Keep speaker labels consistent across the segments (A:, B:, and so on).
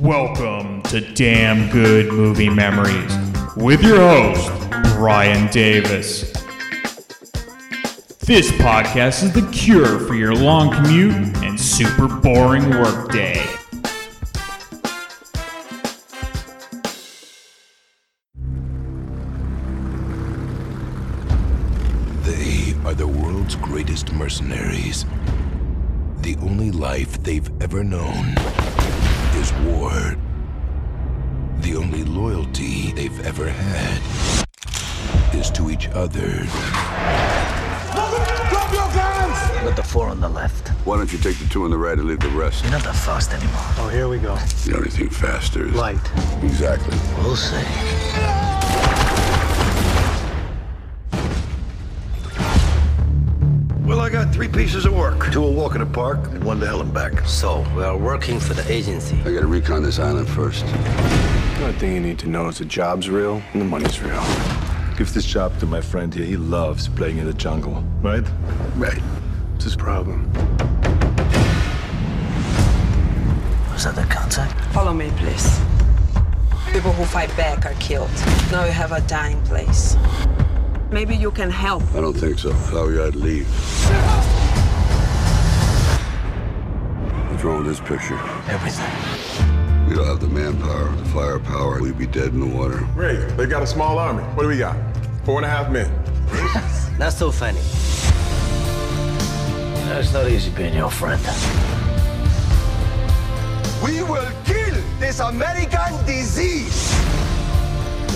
A: Welcome to Damn Good Movie Memories with your host, Brian Davis. This podcast is the cure for your long commute and super boring workday.
B: They are the world's greatest mercenaries. The only life they've ever known is war. The only loyalty they've ever had is to each other.
C: Drop your guns!
D: Got the four on the left.
E: Why don't you take the two on the right and leave the rest?
D: You're not that fast anymore.
C: Oh, here we go.
E: The only thing faster is
C: Light.
E: Exactly.
D: We'll see.
F: Three pieces of work. Two a walk in the park and one to hell and back.
D: So, we are working for the agency.
E: I gotta recon this island first.
G: The only thing you need to know is the job's real and the money's real. Give this job to my friend here. He loves playing in the jungle, right?
E: Right.
G: What's his problem?
D: Was that the contact?
H: Follow me, please. People who fight back are killed. Now you have a dying place. Maybe you can help.
E: I don't think so. If I were you, I'd leave. What's wrong with this picture?
D: Everything.
E: We don't have the manpower, the firepower. We'd be dead in the water.
G: Ray, they've got a small army. What do we got? Four and a half men.
D: Not so funny. It's not easy being your friend.
C: We will kill this American disease!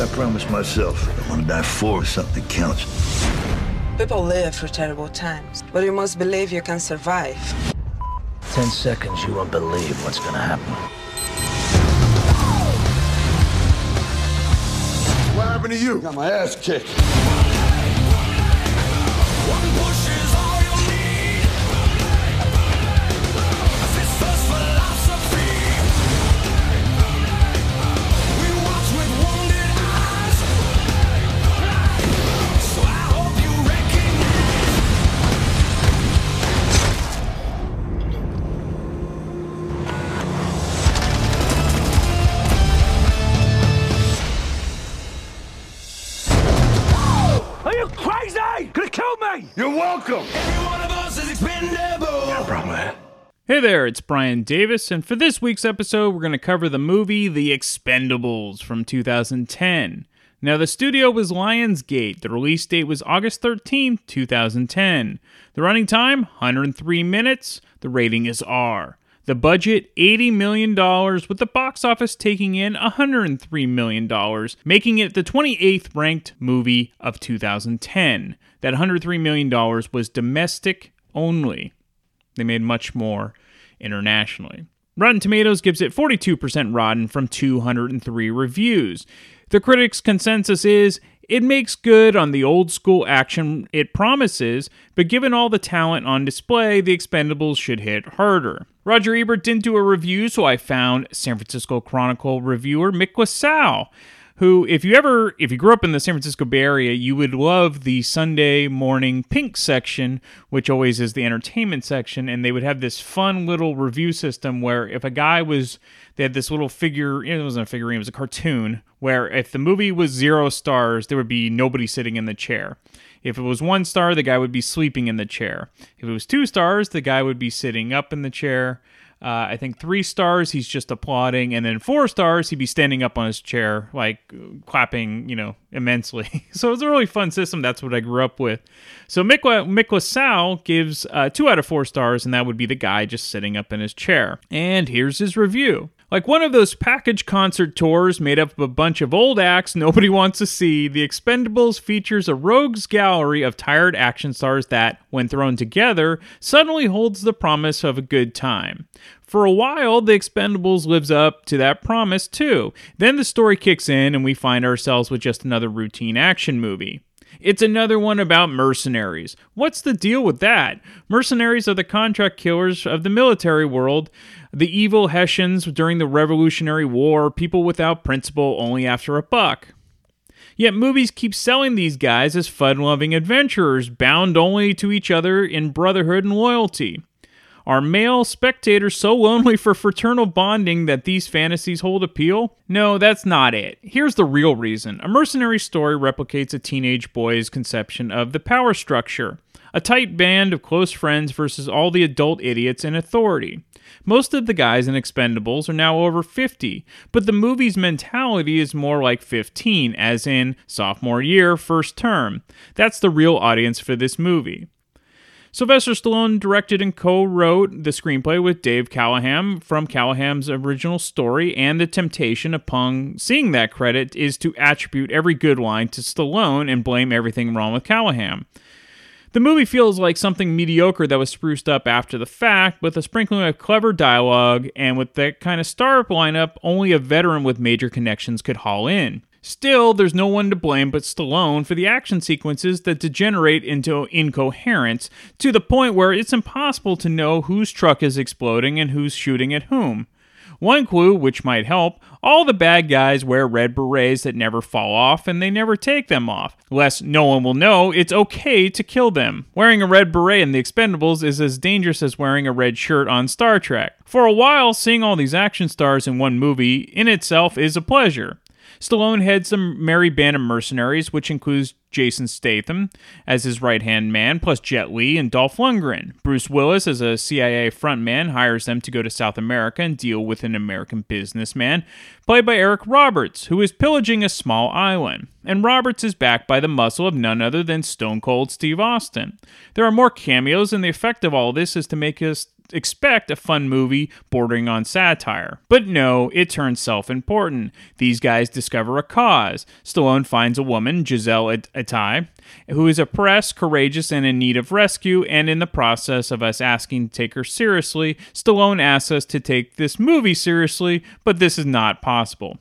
F: I promised myself I want to die for something counts.
H: People live through terrible times, but you must believe you can survive.
D: Ten seconds, you won't believe what's gonna happen.
G: What happened to you?
E: Got my ass kicked.
A: Hey there, it's Brian Davis, and for this week's episode, we're going to cover the movie The Expendables from 2010. Now, the studio was Lionsgate. The release date was August 13, 2010. The running time, 103 minutes. The rating is R. The budget, $80 million, with the box office taking in $103 million, making it the 28th ranked movie of 2010. That $103 million was domestic only. They made much more internationally. Rotten Tomatoes gives it 42% rotten from 203 reviews. The critics' consensus is it makes good on the old school action it promises, but given all the talent on display, the Expendables should hit harder. Roger Ebert didn't do a review, so I found San Francisco Chronicle reviewer Mick Wasow who if you ever if you grew up in the San Francisco Bay Area, you would love the Sunday morning pink section, which always is the entertainment section, and they would have this fun little review system where if a guy was they had this little figure it wasn't a figurine, it was a cartoon where if the movie was zero stars, there would be nobody sitting in the chair. If it was one star, the guy would be sleeping in the chair. If it was two stars, the guy would be sitting up in the chair. Uh, I think three stars, he's just applauding, and then four stars, he'd be standing up on his chair, like clapping, you know, immensely. so it was a really fun system. That's what I grew up with. So Mick Wasow gives uh, two out of four stars, and that would be the guy just sitting up in his chair. And here's his review. Like one of those package concert tours made up of a bunch of old acts nobody wants to see, The Expendables features a rogues gallery of tired action stars that, when thrown together, suddenly holds the promise of a good time. For a while, The Expendables lives up to that promise too. Then the story kicks in and we find ourselves with just another routine action movie. It's another one about mercenaries. What's the deal with that? Mercenaries are the contract killers of the military world, the evil Hessians during the Revolutionary War, people without principle only after a buck. Yet movies keep selling these guys as fun loving adventurers, bound only to each other in brotherhood and loyalty. Are male spectators so lonely for fraternal bonding that these fantasies hold appeal? No, that's not it. Here's the real reason a mercenary story replicates a teenage boy's conception of the power structure a tight band of close friends versus all the adult idiots in authority. Most of the guys in Expendables are now over 50, but the movie's mentality is more like 15, as in sophomore year, first term. That's the real audience for this movie. Sylvester Stallone directed and co wrote the screenplay with Dave Callaham from Callaham's original story, and the temptation upon seeing that credit is to attribute every good line to Stallone and blame everything wrong with Callaham. The movie feels like something mediocre that was spruced up after the fact, with a sprinkling of clever dialogue, and with that kind of star lineup, only a veteran with major connections could haul in. Still, there's no one to blame but Stallone for the action sequences that degenerate into incoherence to the point where it's impossible to know whose truck is exploding and who's shooting at whom. One clue, which might help, all the bad guys wear red berets that never fall off and they never take them off, lest no one will know it's okay to kill them. Wearing a red beret in The Expendables is as dangerous as wearing a red shirt on Star Trek. For a while, seeing all these action stars in one movie in itself is a pleasure. Stallone heads a merry band of mercenaries, which includes Jason Statham as his right hand man, plus Jet Li and Dolph Lundgren. Bruce Willis, as a CIA frontman, hires them to go to South America and deal with an American businessman, played by Eric Roberts, who is pillaging a small island. And Roberts is backed by the muscle of none other than Stone Cold Steve Austin. There are more cameos, and the effect of all this is to make us expect a fun movie bordering on satire. But no, it turns self important. These guys discover a cause. Stallone finds a woman, Giselle Itié, who is oppressed, courageous, and in need of rescue, and in the process of us asking to take her seriously, Stallone asks us to take this movie seriously, but this is not possible.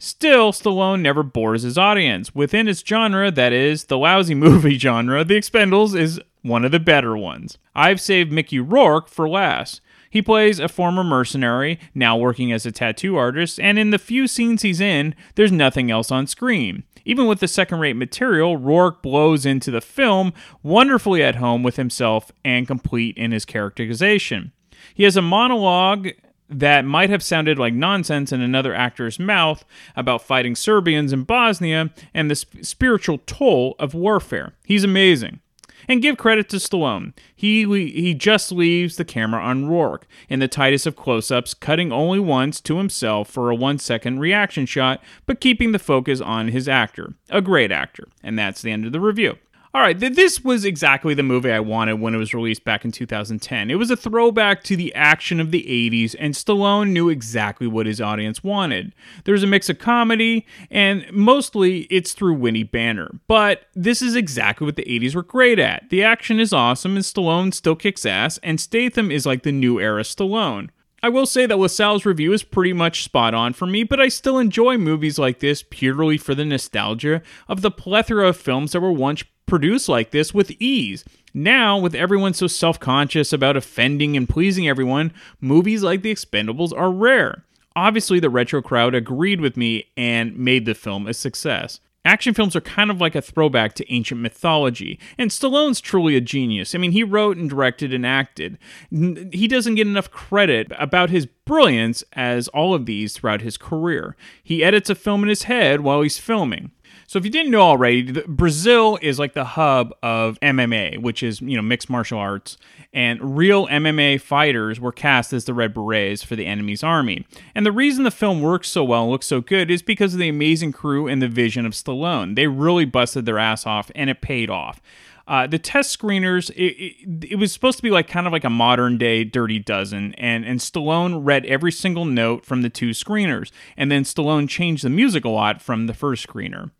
A: Still, Stallone never bores his audience. Within its genre, that is, the lousy movie genre, The Expendables is one of the better ones. I've saved Mickey Rourke for last. He plays a former mercenary, now working as a tattoo artist, and in the few scenes he's in, there's nothing else on screen. Even with the second rate material, Rourke blows into the film wonderfully at home with himself and complete in his characterization. He has a monologue that might have sounded like nonsense in another actor's mouth about fighting Serbians in Bosnia and the sp- spiritual toll of warfare. He's amazing. And give credit to Stallone. He he just leaves the camera on Rourke in the tightest of close-ups, cutting only once to himself for a 1-second reaction shot, but keeping the focus on his actor. A great actor. And that's the end of the review. All right, th- this was exactly the movie I wanted when it was released back in 2010. It was a throwback to the action of the 80s, and Stallone knew exactly what his audience wanted. There's a mix of comedy, and mostly it's through Winnie Banner. But this is exactly what the 80s were great at. The action is awesome, and Stallone still kicks ass, and Statham is like the new era Stallone. I will say that LaSalle's review is pretty much spot on for me, but I still enjoy movies like this purely for the nostalgia of the plethora of films that were once produced like this with ease. Now, with everyone so self conscious about offending and pleasing everyone, movies like The Expendables are rare. Obviously, the retro crowd agreed with me and made the film a success. Action films are kind of like a throwback to ancient mythology, and Stallone's truly a genius. I mean, he wrote and directed and acted. He doesn't get enough credit about his brilliance as all of these throughout his career. He edits a film in his head while he's filming. So if you didn't know already, Brazil is like the hub of MMA, which is, you know, mixed martial arts, and real MMA fighters were cast as the Red Berets for the enemy's army. And the reason the film works so well and looks so good is because of the amazing crew and the vision of Stallone. They really busted their ass off and it paid off. Uh, the test screeners, it, it, it, was supposed to be like kind of like a modern day Dirty Dozen, and and Stallone read every single note from the two screeners, and then Stallone changed the music a lot from the first screener.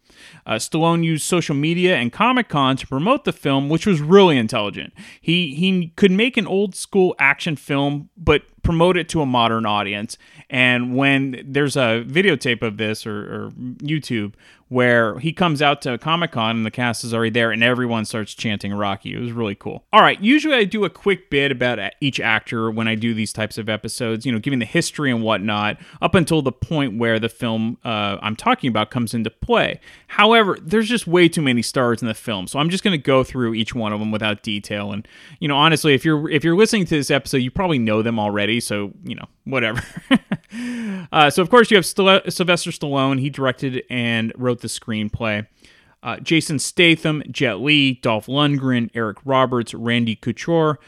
A: Uh, Stallone used social media and Comic Con to promote the film, which was really intelligent. He he could make an old school action film, but promote it to a modern audience. And when there's a videotape of this or, or YouTube where he comes out to Comic Con and the cast is already there and everyone starts chanting Rocky. It was really cool. All right, usually I do a quick bit about each actor when I do these types of episodes, you know, giving the history and whatnot up until the point where the film uh, I'm talking about comes into play. However, there's just way too many stars in the film, so I'm just going to go through each one of them without detail. And you know, honestly, if you're if you're listening to this episode, you probably know them already, so you know, whatever. uh, so of course you have Sylvester Stallone. He directed and wrote the screenplay. Uh, Jason Statham, Jet Li, Dolph Lundgren, Eric Roberts, Randy Couture,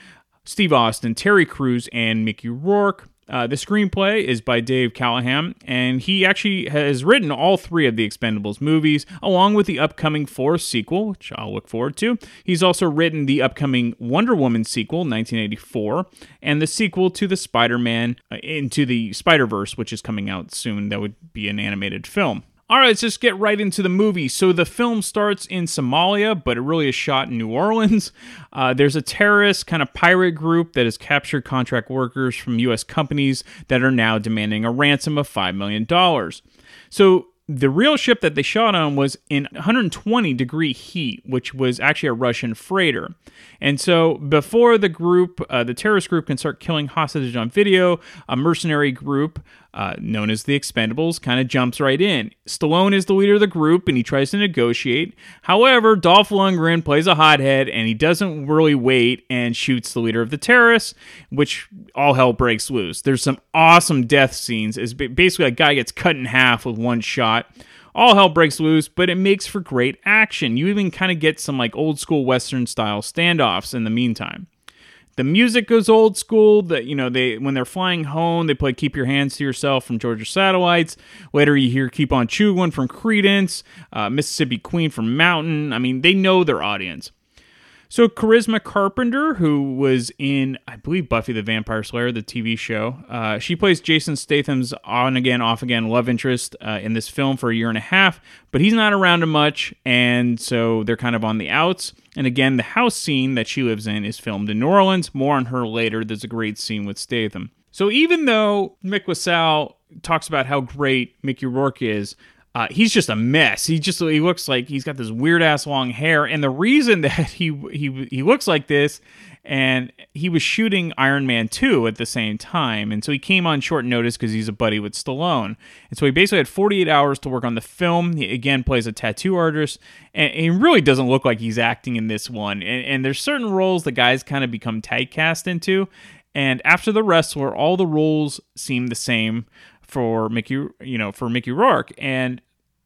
A: Steve Austin, Terry Crews, and Mickey Rourke. Uh, the screenplay is by Dave Callaham, and he actually has written all three of the Expendables movies, along with the upcoming fourth sequel, which I'll look forward to. He's also written the upcoming Wonder Woman sequel, 1984, and the sequel to the Spider Man uh, into the Spider Verse, which is coming out soon. That would be an animated film. All right, let's just get right into the movie. So the film starts in Somalia, but it really is shot in New Orleans. Uh, there's a terrorist kind of pirate group that has captured contract workers from U.S. companies that are now demanding a ransom of $5 million. So the real ship that they shot on was in 120 degree heat, which was actually a Russian freighter. And so, before the group, uh, the terrorist group, can start killing hostages on video, a mercenary group uh, known as the Expendables, kind of jumps right in. Stallone is the leader of the group and he tries to negotiate. However, Dolph Lundgren plays a hothead and he doesn't really wait and shoots the leader of the terrorists, which all hell breaks loose. There's some awesome death scenes. As basically a guy gets cut in half with one shot all hell breaks loose, but it makes for great action. You even kind of get some like old school western style standoffs in the meantime. The music goes old school. That you know, they when they're flying home, they play "Keep Your Hands to Yourself" from Georgia Satellites. Later, you hear "Keep on Chooglin'" from Creedence, uh, "Mississippi Queen" from Mountain. I mean, they know their audience. So Charisma Carpenter, who was in, I believe, Buffy the Vampire Slayer, the TV show, uh, she plays Jason Statham's on again, off again love interest uh, in this film for a year and a half, but he's not around much, and so they're kind of on the outs. And again, the house scene that she lives in is filmed in New Orleans. More on her later. There's a great scene with Statham. So even though Mick LaSalle talks about how great Mickey Rourke is, uh, he's just a mess. He just he looks like he's got this weird ass long hair, and the reason that he he he looks like this, and he was shooting Iron Man two at the same time, and so he came on short notice because he's a buddy with Stallone, and so he basically had 48 hours to work on the film. He again plays a tattoo artist, and, he really doesn't look like he's acting in this one. And, and there's certain roles the guys kind of become typecast into, and after the wrestler, all the roles seem the same for Mickey, you know, for Mickey Rourke. And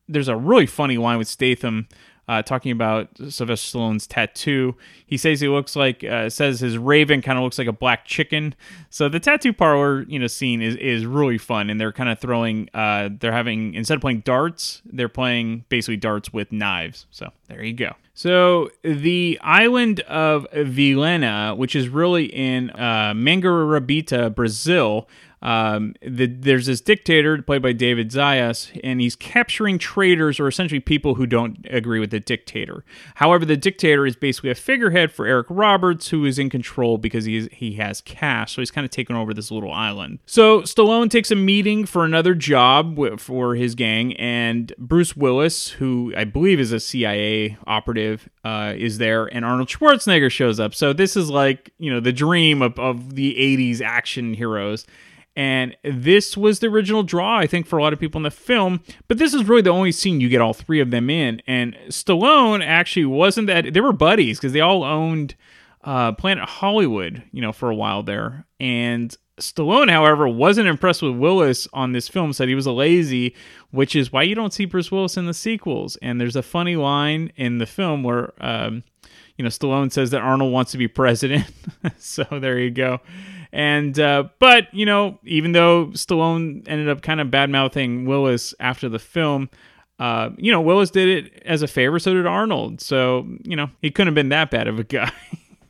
A: there's a really funny line with Statham uh, talking about Sylvester Stallone's tattoo. He says he looks like uh, says his raven kind of looks like a black chicken. So the tattoo parlor you know scene is is really fun, and they're kind of throwing. Uh, they're having instead of playing darts, they're playing basically darts with knives. So there you go. So the island of Vilena, which is really in uh, Mangaratiba, Brazil, um, the, there's this dictator played by David Zayas, and he's capturing traitors or essentially people who don't agree with the dictator. However, the dictator is basically a figurehead for Eric Roberts, who is in control because he, is, he has cash. So he's kind of taken over this little island. So Stallone takes a meeting for another job for his gang, and Bruce Willis, who I believe is a CIA operative, uh, is there, and Arnold Schwarzenegger shows up. So this is like, you know, the dream of, of the 80s action heroes. And this was the original draw, I think, for a lot of people in the film. But this is really the only scene you get all three of them in. And Stallone actually wasn't that. They were buddies because they all owned uh, Planet Hollywood, you know, for a while there. And Stallone, however, wasn't impressed with Willis on this film, said he was a lazy, which is why you don't see Bruce Willis in the sequels. And there's a funny line in the film where, um, you know, Stallone says that Arnold wants to be president. so there you go. And uh, but you know, even though Stallone ended up kind of bad mouthing Willis after the film, uh, you know, Willis did it as a favor, so did Arnold. So you know, he couldn't have been that bad of a guy.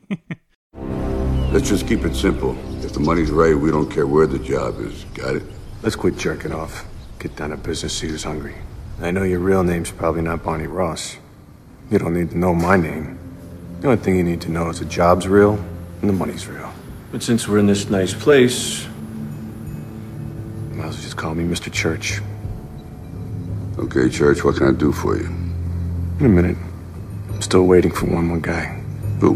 E: Let's just keep it simple. If the money's right, we don't care where the job is. Got it?
G: Let's quit jerking off. Get down to business. See who's hungry. I know your real name's probably not Barney Ross. You don't need to know my name. The only thing you need to know is the job's real and the money's real. But since we're in this nice place, Might as well just call me Mr. Church.
E: Okay, Church, what can I do for you?
G: In a minute. I'm still waiting for one more guy.
E: Who?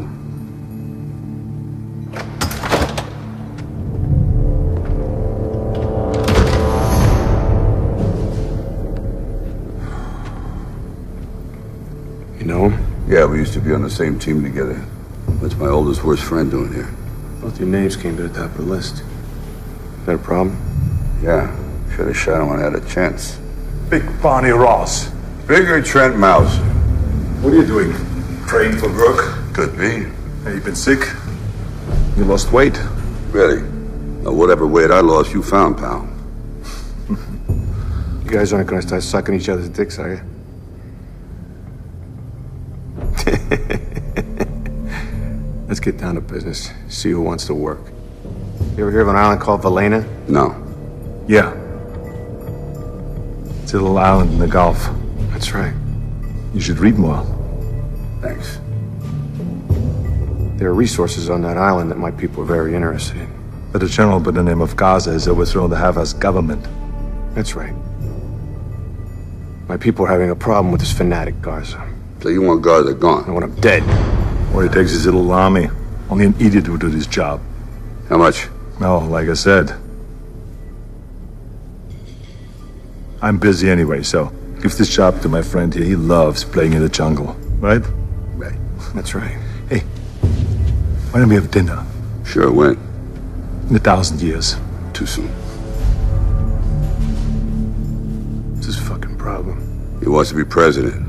G: You know him?
E: Yeah, we used to be on the same team together. What's my oldest worst friend doing here?
G: Both your names came to the top of the list. Is that a problem?
E: Yeah, should have shot him when I had a chance.
F: Big Barney Ross.
E: Bigger Trench Mauser.
F: What are you doing? Praying for Brooke?
E: Could be.
F: Have you been sick? You lost weight?
E: Really? Now, whatever weight I lost, you found, pal.
G: You guys aren't gonna start sucking each other's dicks, are you? Let's get down to business. See who wants to work. You ever hear of an island called Vilena?
E: No.
F: Yeah. It's a little island in the Gulf.
G: That's right.
F: You should read more.
E: Thanks.
G: There are resources on that island that my people are very interested in.
F: But a general by the name of Garza is overthrown the Havas government.
G: That's right. My people are having a problem with this fanatic Garza.
E: So you want Garza gone?
G: I want him dead,
F: All he takes is a little army. Only an idiot would do this job.
E: How much?
F: No, like I said. I'm busy anyway, so give this job to my friend here. He loves playing in the jungle, right?
E: Right.
G: that's right.
F: Hey, why don't we have dinner?
E: Sure, when?
F: In a thousand years.
E: Too soon.
G: It's his fucking problem.
E: He wants to be president.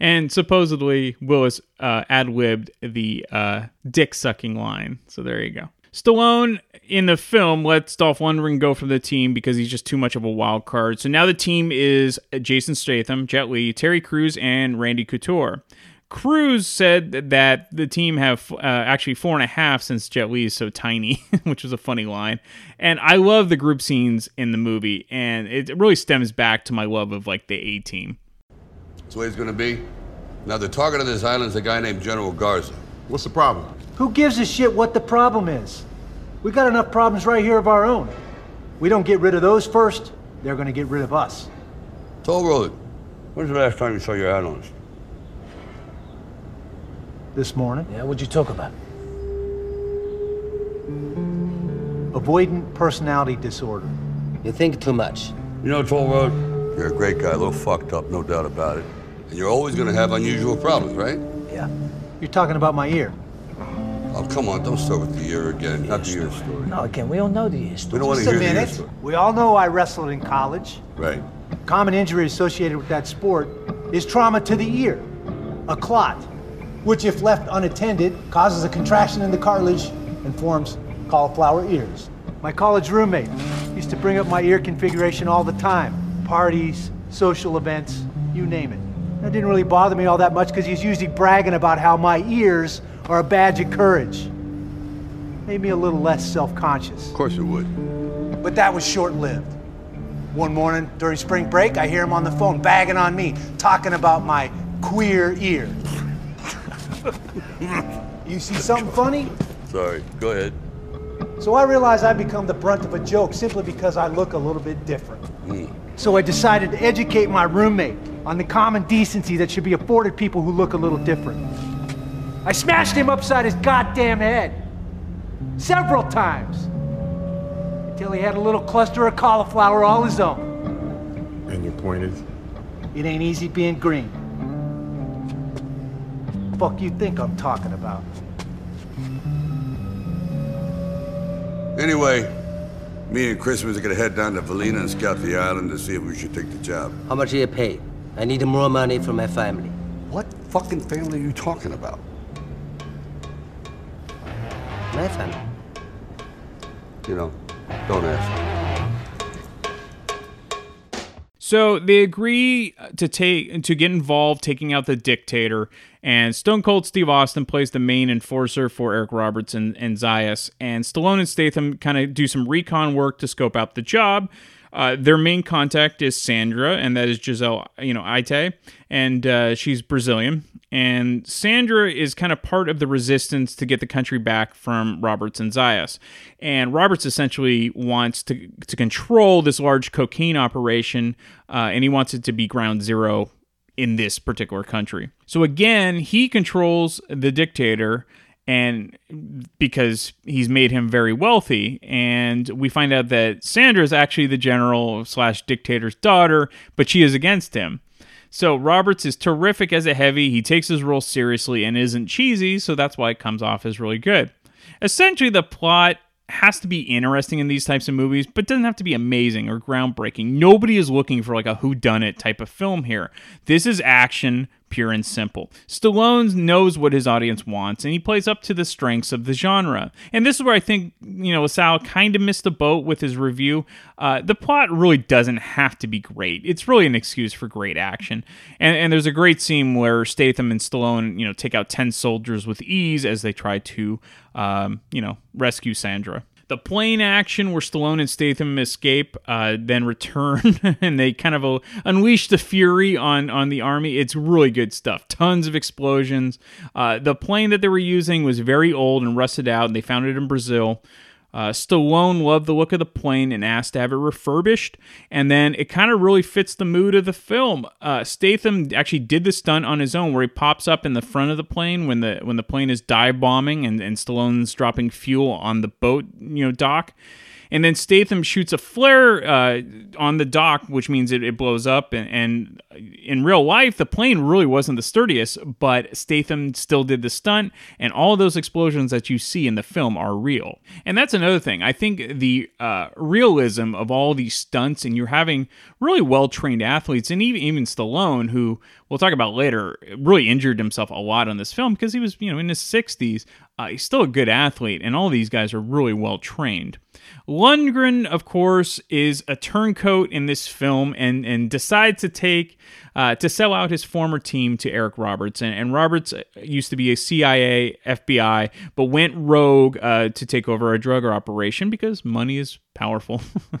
A: And supposedly Willis uh, ad libbed the uh, dick sucking line. So there you go. Stallone in the film lets Dolph Lundgren go from the team because he's just too much of a wild card. So now the team is Jason Statham, Jet Li, Terry Crews, and Randy Couture. Crews said that the team have uh, actually four and a half since Jet Li is so tiny, which was a funny line. And I love the group scenes in the movie, and it really stems back to my love of like the A team.
E: That's the way it's gonna be. Now, the target of this island is a guy named General Garza.
I: What's the problem?
J: Who gives a shit what the problem is? We got enough problems right here of our own. We don't get rid of those first, they're gonna get rid of us.
E: Toll Road, when's the last time you saw your analyst?
J: This morning,
D: Yeah, what'd you talk about?
J: avoidant personality disorder.
K: You think too much.
E: You know, Toll Road, you're a great guy, a little fucked up, no doubt about it. And you're always gonna have unusual problems, right?
J: Yeah. You're talking about my ear.
E: Oh, come on, don't start with the ear again. Not the ear story.
D: No, again, we all know the history.
E: We don't want
J: Just
E: to
J: a
E: hear the year
J: minute.
E: story.
J: We all know I wrestled in college.
E: Right.
J: Common injury associated with that sport is trauma to the ear, a clot, which, if left unattended, causes a contraction in the cartilage and forms cauliflower ears. My college roommate used to bring up my ear configuration all the time parties, social events, you name it. That didn't really bother me all that much because he's usually bragging about how my ears are a badge of courage. Made me a little less self conscious.
E: Of course it would.
J: But that was short lived. One morning during spring break, I hear him on the phone bagging on me, talking about my queer ear. you see something funny?
E: Sorry, go ahead.
J: So I realize I've become the brunt of a joke simply because I look a little bit different. Hmm. So I decided to educate my roommate on the common decency that should be afforded people who look a little different. I smashed him upside his goddamn head several times until he had a little cluster of cauliflower all his own.
G: And your point is?
J: It ain't easy being green. Fuck you think I'm talking about?
E: Anyway, me and Christmas are gonna head down to Vilena and scout the island to see if we should take the job.
K: How much are you paid? I need more money for my family.
E: What fucking family are you talking about?
K: My family.
E: You know, don't ask.
A: So they agree uh, to take to get involved, taking out the dictator. And Stone Cold Steve Austin plays the main enforcer for Eric Roberts and, and Zayas. And Stallone and Statham kind of do some recon work to scope out the job. Uh, their main contact is Sandra, and that is Giselle, you know, Itié, and uh, she's Brazilian. And Sandra is kind of part of the resistance to get the country back from Roberts and Zayas. And Roberts essentially wants to, to control this large cocaine operation, uh, and he wants it to be ground zero in this particular country. So again, he controls the dictator and because he's made him very wealthy and we find out that sandra is actually the general slash dictator's daughter but she is against him so roberts is terrific as a heavy he takes his role seriously and isn't cheesy so that's why it comes off as really good essentially the plot has to be interesting in these types of movies, but doesn't have to be amazing or groundbreaking. Nobody is looking for like a who done it type of film here. This is action pure and simple. Stallone knows what his audience wants, and he plays up to the strengths of the genre. And this is where I think, you know, Sal kind of missed the boat with his review. Uh, the plot really doesn't have to be great. It's really an excuse for great action. And, and there's a great scene where Statham and Stallone, you know, take out 10 soldiers with ease as they try to, um, you know, rescue Sandra. The plane action where Stallone and Statham escape, uh, then return, and they kind of uh, unleash the fury on on the army. It's really good stuff. Tons of explosions. Uh, the plane that they were using was very old and rusted out, and they found it in Brazil. Uh, Stallone loved the look of the plane and asked to have it refurbished, and then it kind of really fits the mood of the film. Uh, Statham actually did the stunt on his own, where he pops up in the front of the plane when the when the plane is dive bombing and, and Stallone's dropping fuel on the boat, you know, dock. And then Statham shoots a flare uh, on the dock, which means it, it blows up. And, and, in real life, the plane really wasn't the sturdiest, but Statham still did the stunt. And all those explosions that you see in the film are real. And that's another thing. I think the uh, realism of all these stunts, and you're having really well trained athletes, and even, even Stallone, who we'll talk about later, really injured himself a lot on this film because he was, you know, in his 60s. Uh, he's still a good athlete, and all these guys are really well trained. Lundgren, of course, is a turncoat in this film and, and decides to take uh, to sell out his former team to Eric Roberts. And, and Roberts uh, used to be a CIA, FBI, but went rogue uh, to take over a drug operation because money is powerful.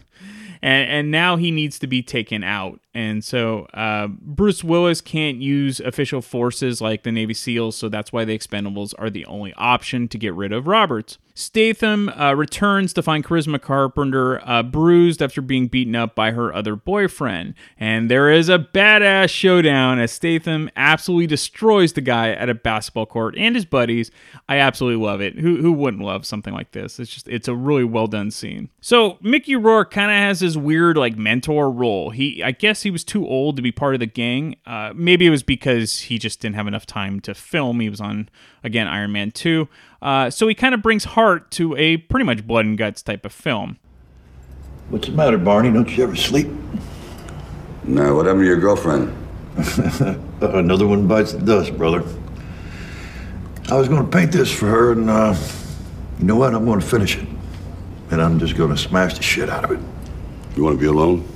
A: and, and now he needs to be taken out. And so uh, Bruce Willis can't use official forces like the Navy SEALs, so that's why the Expendables are the only option to get rid of Roberts. Statham uh, returns to find Charisma Carpenter uh, bruised after being beaten up by her other boyfriend. And there is a badass showdown as Statham absolutely destroys the guy at a basketball court and his buddies. I absolutely love it. Who, who wouldn't love something like this? It's just, it's a really well done scene. So Mickey Rourke kind of has this weird like mentor role. He, I guess he was too old to be part of the gang. Uh, maybe it was because he just didn't have enough time to film. He was on, again, Iron Man 2. Uh, so he kind of brings heart to a pretty much blood and guts type of film.
I: What's the matter, Barney? Don't you ever sleep?
E: No, what happened to your girlfriend?
I: Another one bites the dust, brother. I was going to paint this for her, and uh, you know what? I'm going to finish it. And I'm just going to smash the shit out of it.
E: You want to be alone?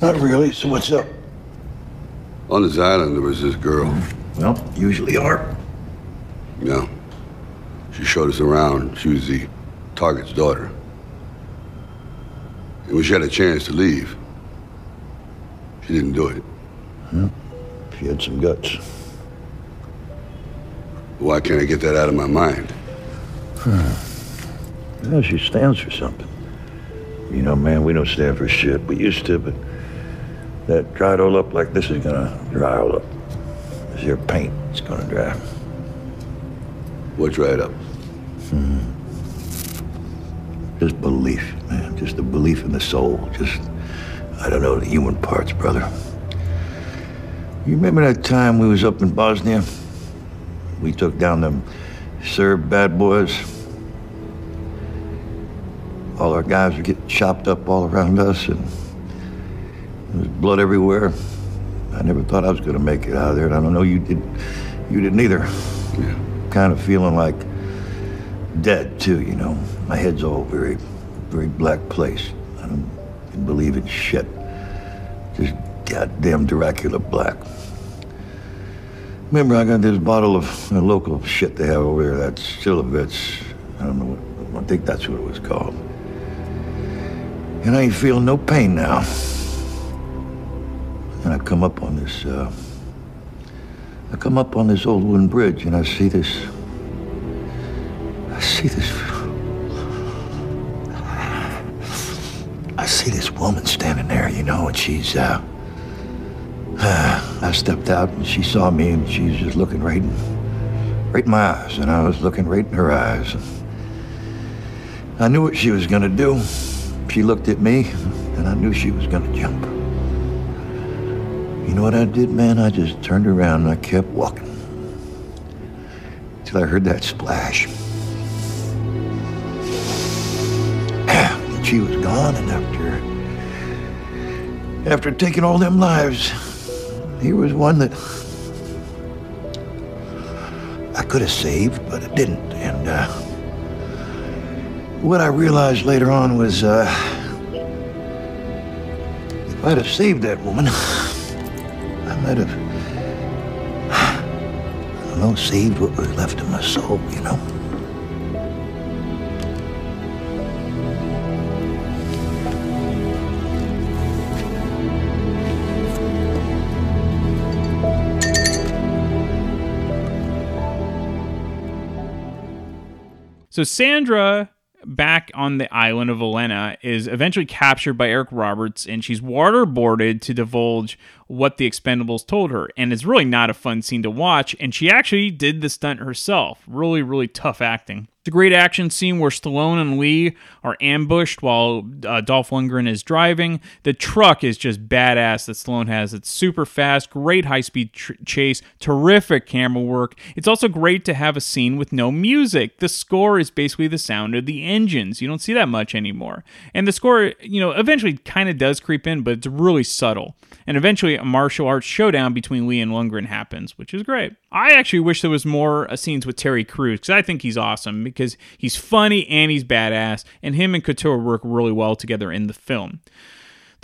I: Not really. So what's up?
E: On this island, there was this girl.
I: Well, usually are.
E: No. She showed us around. She was the target's daughter. And when she had a chance to leave, she didn't do it.
I: Hmm. She had some guts.
E: Why can't I get that out of my mind? Huh.
I: Well, she stands for something. You know, man, we don't stand for shit. We used to, but that dried all up like this is gonna dry all up. This your paint, it's gonna dry.
E: What dried up?
I: Hmm. Just belief, man. Just the belief in the soul. Just, I don't know, the human parts, brother. You remember that time we was up in Bosnia? We took down them Serb bad boys. All our guys were getting chopped up all around us, and there was blood everywhere. I never thought I was going to make it out of there, and I don't know you did. You didn't either.
E: Yeah.
I: Kind of feeling like dead too, you know. My head's all very, very black place. I don't believe in shit. Just goddamn Dracula black. Remember, I got this bottle of uh, local shit they have over there, that slivovitz. I don't know what, I think that's what it was called. And I ain't feeling no pain now. And I come up on this, uh, I come up on this old wooden bridge and I see this. I see this. I see this woman standing there, you know, and she's, uh. I stepped out and she saw me and she was just looking right in, right in my eyes, and I was looking right in her eyes. and I knew what she was gonna do. She looked at me, and I knew she was gonna jump. You know what I did, man? I just turned around and I kept walking. Till I heard that splash. and she was gone, and after after taking all them lives, here was one that I could have saved, but it didn't. And uh, what I realized later on was uh, if I'd have saved that woman, I don't know, saved what was left of my soul, you know?
A: So Sandra back on the island of Elena is eventually captured by Eric Roberts and she's waterboarded to divulge what the Expendables told her. And it's really not a fun scene to watch. And she actually did the stunt herself. Really, really tough acting. A great action scene where Stallone and Li are ambushed while uh, Dolph Lundgren is driving. The truck is just badass that Stallone has. It's super fast, great high speed tr- chase, terrific camera work. It's also great to have a scene with no music. The score is basically the sound of the engines. You don't see that much anymore. And the score, you know, eventually kind of does creep in, but it's really subtle. And eventually, a martial arts showdown between Li and Lundgren happens, which is great. I actually wish there was more uh, scenes with Terry Crews because I think he's awesome because he's funny and he's badass, and him and Couture work really well together in the film.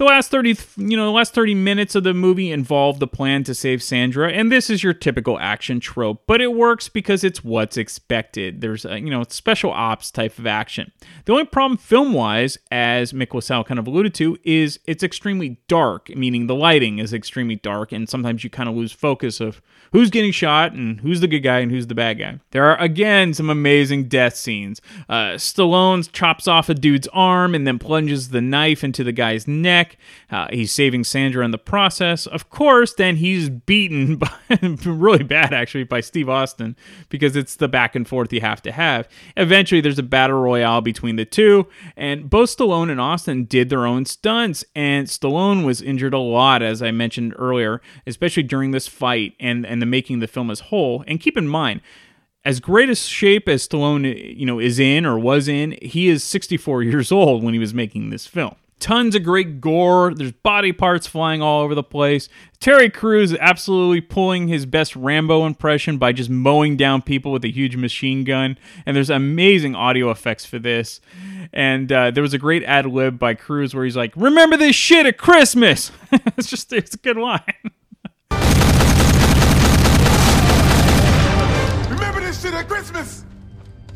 A: The last 30, you know, the last 30 minutes of the movie involve the plan to save Sandra, and this is your typical action trope, but it works because it's what's expected. There's a, you know, special ops type of action. The only problem film-wise, as Mick LaSalle kind of alluded to, is it's extremely dark, meaning the lighting is extremely dark, and sometimes you kind of lose focus of who's getting shot and who's the good guy and who's the bad guy. There are again some amazing death scenes. Uh, Stallone chops off a dude's arm and then plunges the knife into the guy's neck. Uh, he's saving Sandra in the process. Of course, then he's beaten by, really bad actually by Steve Austin because it's the back and forth you have to have. Eventually, there's a battle royale between the two, and both Stallone and Austin did their own stunts. And Stallone was injured a lot, as I mentioned earlier, especially during this fight and and the making the film as whole. And keep in mind as great a shape as Stallone, you know, is in or was in, he is 64 years old when he was making this film. Tons of great gore. There's body parts flying all over the place. Terry Crews is absolutely pulling his best Rambo impression by just mowing down people with a huge machine gun. And there's amazing audio effects for this. And uh, there was a great ad lib by Crews where he's like, "Remember this shit at Christmas." it's just it's a good line.
C: Remember this shit at Christmas!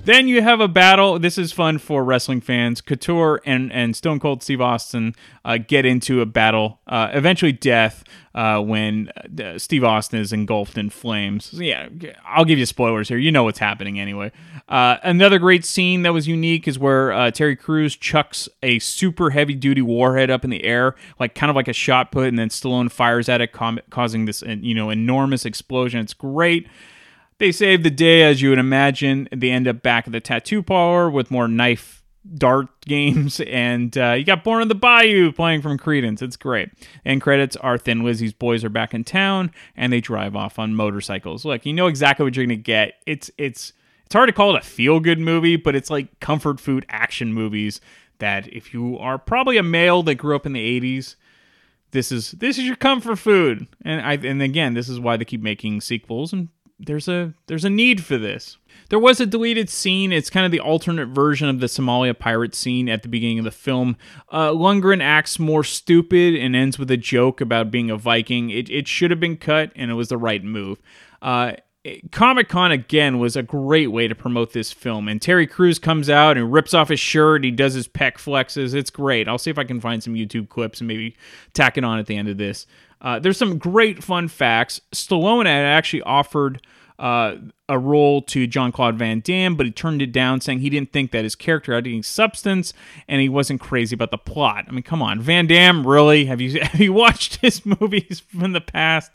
A: Then you have a battle. This is fun for wrestling fans. Couture and, and Stone Cold Steve Austin uh, get into a battle, uh, eventually death, uh, when uh, Steve Austin is engulfed in flames. So yeah, I'll give you spoilers here. You know what's happening anyway. Uh, another great scene that was unique is where uh, Terry Crews chucks a super heavy duty warhead up in the air, like kind of like a shot put, and then Stallone fires at it, com- causing this you know enormous explosion. It's great. They save the day, as you would imagine. They end up back at the tattoo parlor with more knife dart games, and uh, you got Born in the Bayou playing from Creedence. It's great. And credits are Thin Lizzy's boys are back in town, and they drive off on motorcycles. Look, you know exactly what you're gonna get. It's it's it's hard to call it a feel good movie, but it's like comfort food action movies that if you are probably a male that grew up in the 80s this is this is your comfort food and i and again this is why they keep making sequels and there's a there's a need for this. There was a deleted scene. It's kind of the alternate version of the Somalia pirate scene at the beginning of the film. Uh, Lundgren acts more stupid and ends with a joke about being a Viking. It, it should have been cut, and it was the right move. Uh, Comic Con again was a great way to promote this film. And Terry Crews comes out and rips off his shirt. He does his pec flexes. It's great. I'll see if I can find some YouTube clips and maybe tack it on at the end of this. Uh, there's some great fun facts. Stallone had actually offered uh, a role to John Claude Van Damme, but he turned it down, saying he didn't think that his character had any substance and he wasn't crazy about the plot. I mean, come on, Van Damme, really? Have you have you watched his movies from the past?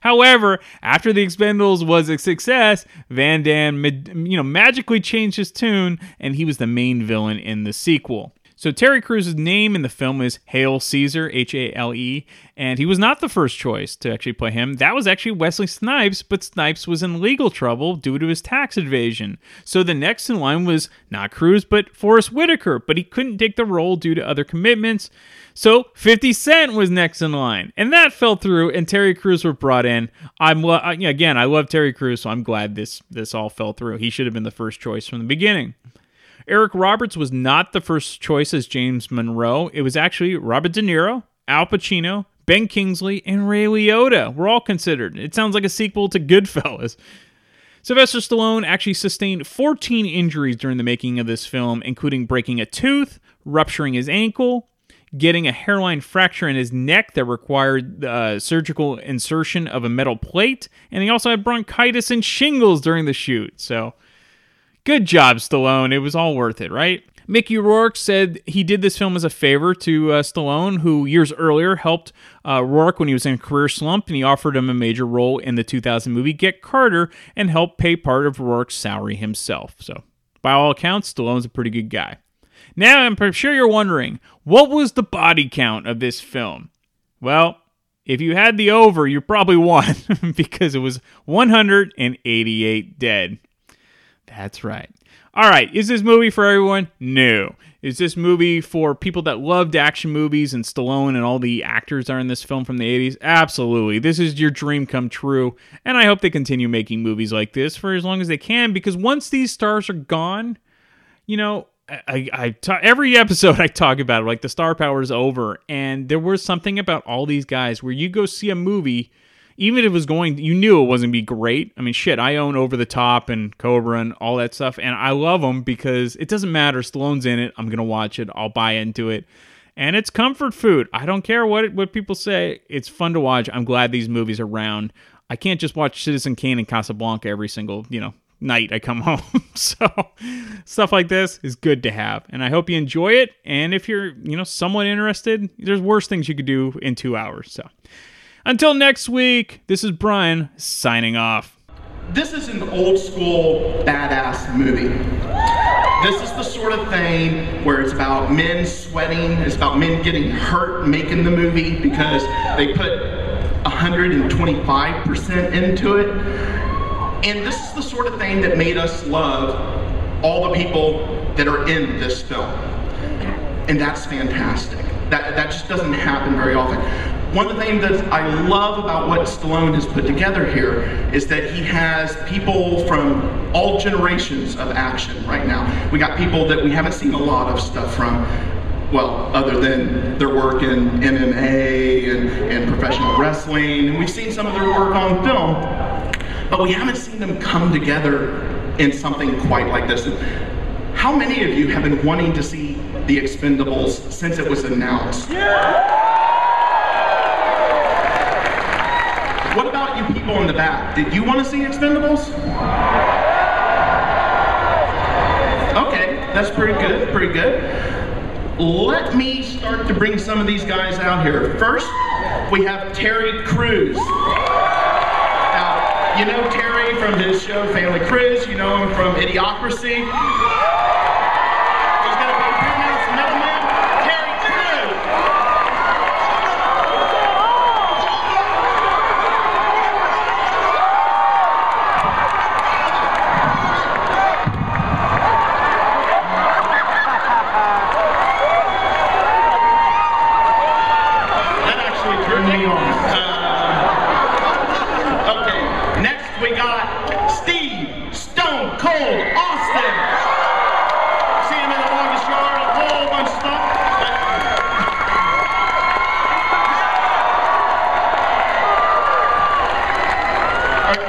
A: However, after The Expendables was a success, Van Damme, you know, magically changed his tune, and he was the main villain in the sequel. So Terry Crews' name in the film is Hale Caesar, H A L E, and he was not the first choice to actually play him. That was actually Wesley Snipes, but Snipes was in legal trouble due to his tax evasion. So the next in line was not Crews, but Forest Whitaker, but he couldn't take the role due to other commitments. So 50 Cent was next in line, and that fell through, and Terry Crews were brought in. I'm again, I love Terry Crews, so I'm glad this this all fell through. He should have been the first choice from the beginning. Eric Roberts was not the first choice as James Munroe. It was actually Robert De Niro, Al Pacino, Ben Kingsley, and Ray Liotta were all considered. It sounds like a sequel to Goodfellas. Sylvester Stallone actually sustained 14 injuries during the making of this film, including breaking a tooth, rupturing his ankle, getting a hairline fracture in his neck that required uh, surgical insertion of a metal plate, and he also had bronchitis and shingles during the shoot. So Good job, Stallone. It was all worth it, right? Mickey Rourke said he did this film as a favor to uh, Stallone, who years earlier helped uh, Rourke when he was in a career slump, and he offered him a major role in the 2000 movie Get Carter and helped pay part of Rourke's salary himself. So, by all accounts, Stallone's a pretty good guy. Now, I'm sure you're wondering, what was the body count of this film? Well, if you had the over, you probably won because it was 188 dead. That's right. All right, is this movie for everyone? No. Is this movie for people that loved action movies and Stallone and all the actors are in this film from the 80s? Absolutely. This is your dream come true. And I hope they continue making movies like this for as long as they can because once these stars are gone, you know, I, I talk, every episode I talk about it, like the star power is over. And there was something about all these guys where you go see a movie even if it was going, you knew it wasn't be great. I mean, shit, I own Over the Top and Cobra and all that stuff, and I love them because it doesn't matter. Stallone's in it. I'm gonna watch it. I'll buy into it, and it's comfort food. I don't care what what people say. It's fun to watch. I'm glad these movies are around. I can't just watch Citizen Kane and Casablanca every single you know night I come home. so stuff like this is good to have. And I hope you enjoy it. And if you're, you know, somewhat interested, there's worse things you could do in two hours. So until next week, this is Brian signing off.
L: This is an old school badass movie. This is the sort of thing where it's about men sweating, it's about men getting hurt making the movie because they put 125% into it. And this is the sort of thing that made us love all the people that are in this film. And that's fantastic. That, that just doesn't happen very often. One of the things that I love about what Stallone has put together here is that he has people from all generations of action right now. We got people that we haven't seen a lot of stuff from, well, other than their work in MMA and, and professional wrestling, and we've seen some of their work on film, but we haven't seen them come together in something quite like this. How many of you have been wanting to see The Expendables since it was announced? Yeah! What about you people in the back? Did you want to see Expendables? Okay, that's pretty good, pretty good. Let me start to bring some of these guys out here. First, we have Terry Crews. Now, you know Terry from his show Family Crews, you know him from Idiocracy.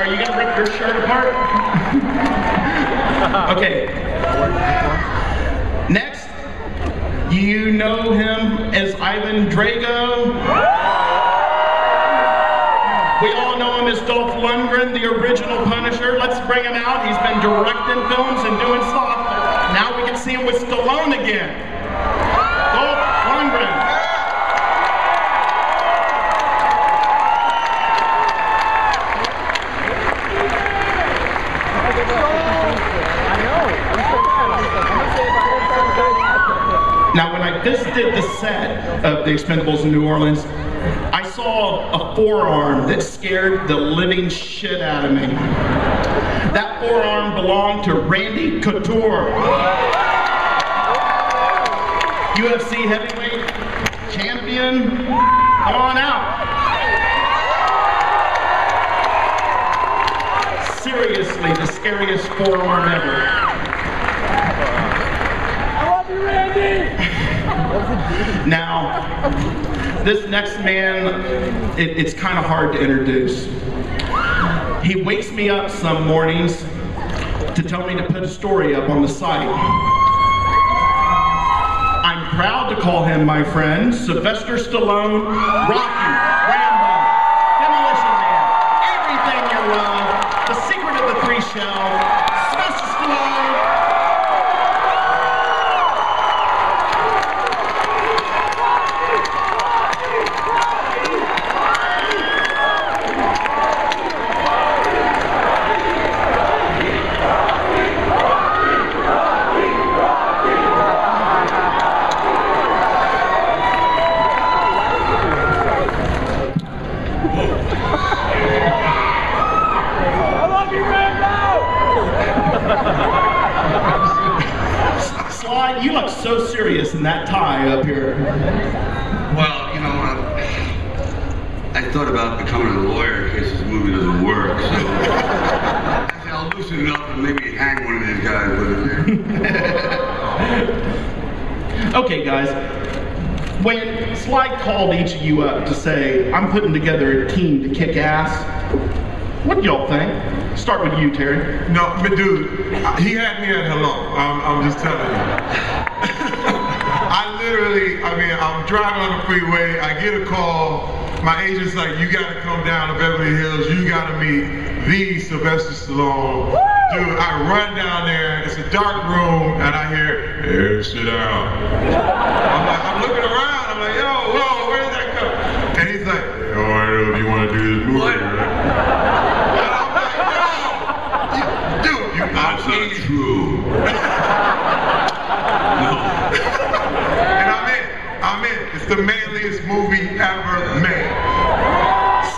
L: you gonna rip your shirt apart? okay. Next, you know him as Ivan Drago. We all know him as Dolph Lundgren, the original Punisher. Let's bring him out. He's been directing films and doing stuff. Now we can see him with Stallone again. Dolph Lundgren. I did the set of The Expendables in New Orleans, I saw a forearm that scared the living shit out of me. That forearm belonged to Randy Couture. UFC heavyweight champion. Come on out. Seriously, the scariest forearm ever. Now, this next man, it, it's kind of hard to introduce. He wakes me up some mornings to tell me to put a story up on the site. I'm proud to call him my friend, Sylvester Stallone, Rocky, Rambo, Demolition Man, everything you love, The Secret of the Three Shell, Sylvester Stallone. Sly, you look so serious in that tie up here.
E: Well, you know, I, I thought about becoming a lawyer in case this movie doesn't work, so I said I'll loosen it up and maybe hang one of these guys with it.
L: Okay, guys. When Sly called each of you up to say, I'm putting together a team to kick ass, what do y'all think? Start with you, Terry.
M: No, but dude, he had me at hello. I'm, I'm just telling you. Literally, I mean, I'm driving on the freeway. I get a call. My agent's like, you got to come down to Beverly Hills. You got to meet the Sylvester Stallone. Dude, I run down there. It's a dark room, and I hear, here, sit down. I'm like, I'm looking around. I'm like, yo, whoa, where did that come? And he's like, yo, I don't know if you want to do this movie, right? Dude, you
E: That's not true.
M: And I'm in. I'm in. It's the manliest movie ever made.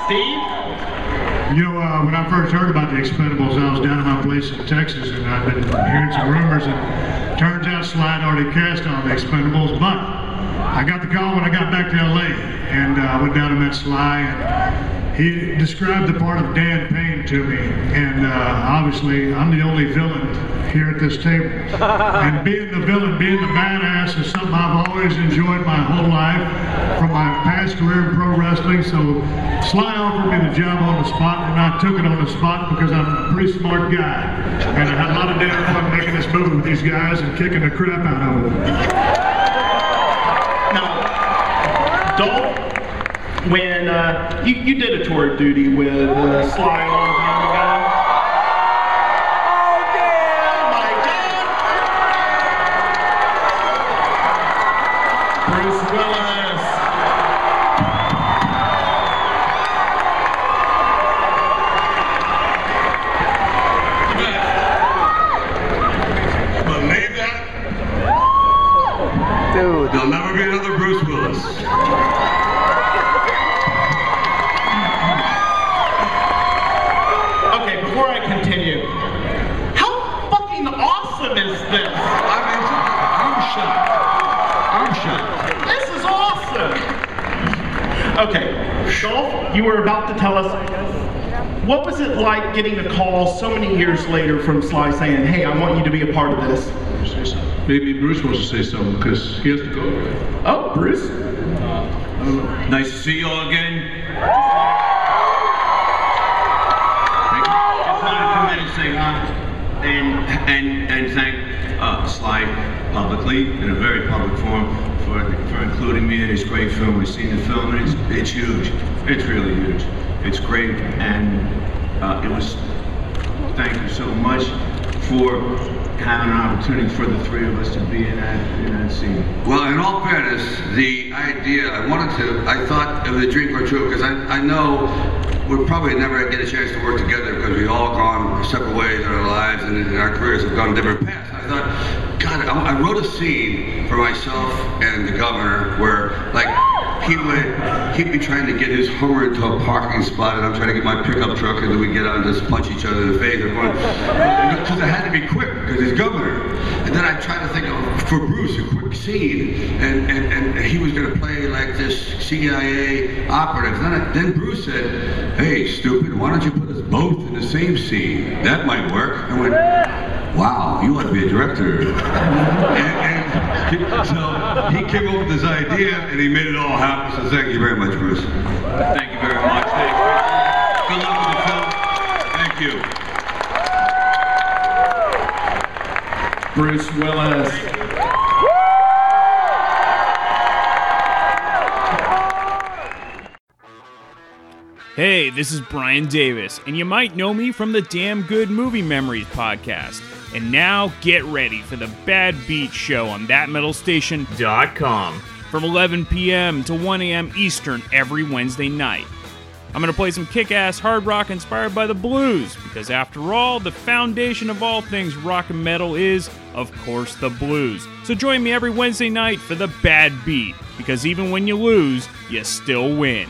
L: Steve?
N: You know, uh, when I first heard about the Expendables, I was down at my place in Texas, and I've been hearing some rumors, and turns out Slide already cast on the Expendables, but I got the call when I got back to LA, and uh, I went down and met Sly, and he described the part of Dan Paine to me, and uh, obviously I'm the only villain here at this table. and being the villain, being the badass is something I've always enjoyed my whole life from my past career in pro wrestling. So Sly offered me the job on the spot, and I took it on the spot because I'm a pretty smart guy. And I had a lot of damn fun making this movie with these guys and kicking the crap out of them.
L: Dolph, when uh, you, you did a tour of duty with uh, Sly a long time ago. Bruce Willis.
E: Believe that? Dude. There'll never be another Bruce Willis.
L: Okay, before I continue, how fucking awesome is this?
E: I mean, I'm shocked. I'm shocked.
L: This is awesome. Okay, you were about to tell us what was it like getting a call so many years later from Sly saying, "Hey, I want you to be a part of this."
O: Maybe Bruce wants to say something because he has to go.
L: Oh, Bruce.
O: Nice to see you all again.
P: Just want to come in and say uh, and and and thank uh, Sly publicly in a very public forum for for including me in his great film. We've seen the film and it's it's huge. It's really huge. It's great and uh, it was thank you so much for having an opportunity for the three of us to be in that in that scene.
E: Well, in all fairness, the idea I wanted to, I thought it was a dream come true because I, I know we'll probably never get a chance to work together because we've all gone separate ways in our lives and in our careers have gone different paths. I thought, God, I, I wrote a scene for myself and the governor where, like, he would he'd be trying to get his Hummer into a parking spot, and I'm trying to get my pickup truck, and then we get out and just punch each other in the face. Because I had to be quick because he's governor. And then I tried to think of for Bruce a quick scene, and and, and he was going to play like this CIA operative. Then I, then Bruce said, "Hey, stupid, why don't you put us both in the same scene? That might work." I went, "Wow, you want to be a director." and, and so he came up with this idea, and he made it all happen. So thank you very much, Bruce.
P: Thank you very much. Thank you.
E: Good luck with the film. Thank you.
A: Bruce Willis. Hey, this is Brian Davis, and you might know me from the Damn Good Movie Memories podcast. And now get ready for the Bad Beat Show on thatmetalstation.com from 11 p.m. to 1 a.m. Eastern every Wednesday night. I'm going to play some kick ass hard rock inspired by the blues, because after all, the foundation of all things rock and metal is, of course, the blues. So join me every Wednesday night for the Bad Beat, because even when you lose, you still win.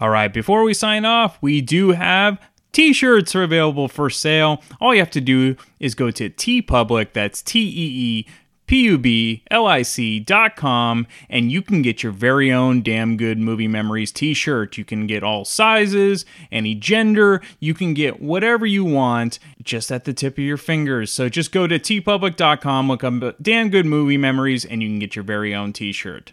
A: All right, before we sign off, we do have T-shirts are available for sale. All you have to do is go to TeePublic. That's T E E P U B L I C dot com, and you can get your very own damn good movie memories T-shirt. You can get all sizes, any gender. You can get whatever you want, just at the tip of your fingers. So just go to teepublic.com, look up damn good movie memories, and you can get your very own T-shirt.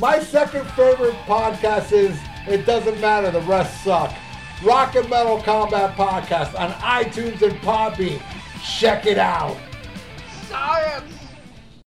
Q: my second favorite podcast is It Doesn't Matter, the rest suck. Rock and Metal Combat Podcast on iTunes and Podbean. Check it out.
C: Science!